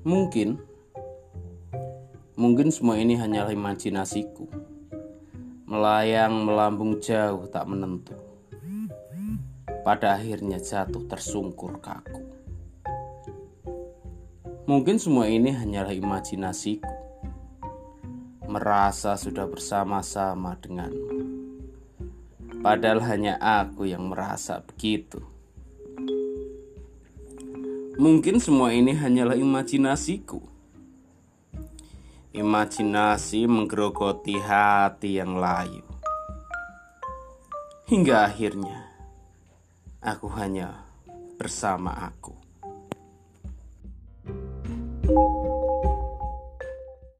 Mungkin, mungkin semua ini hanyalah imajinasiku, melayang melambung jauh tak menentu. Pada akhirnya jatuh tersungkur kaku. Mungkin semua ini hanyalah imajinasiku, merasa sudah bersama-sama denganmu. Padahal hanya aku yang merasa begitu. Mungkin semua ini hanyalah imajinasiku. Imajinasi menggerogoti hati yang layu. Hingga akhirnya aku hanya bersama aku. thank you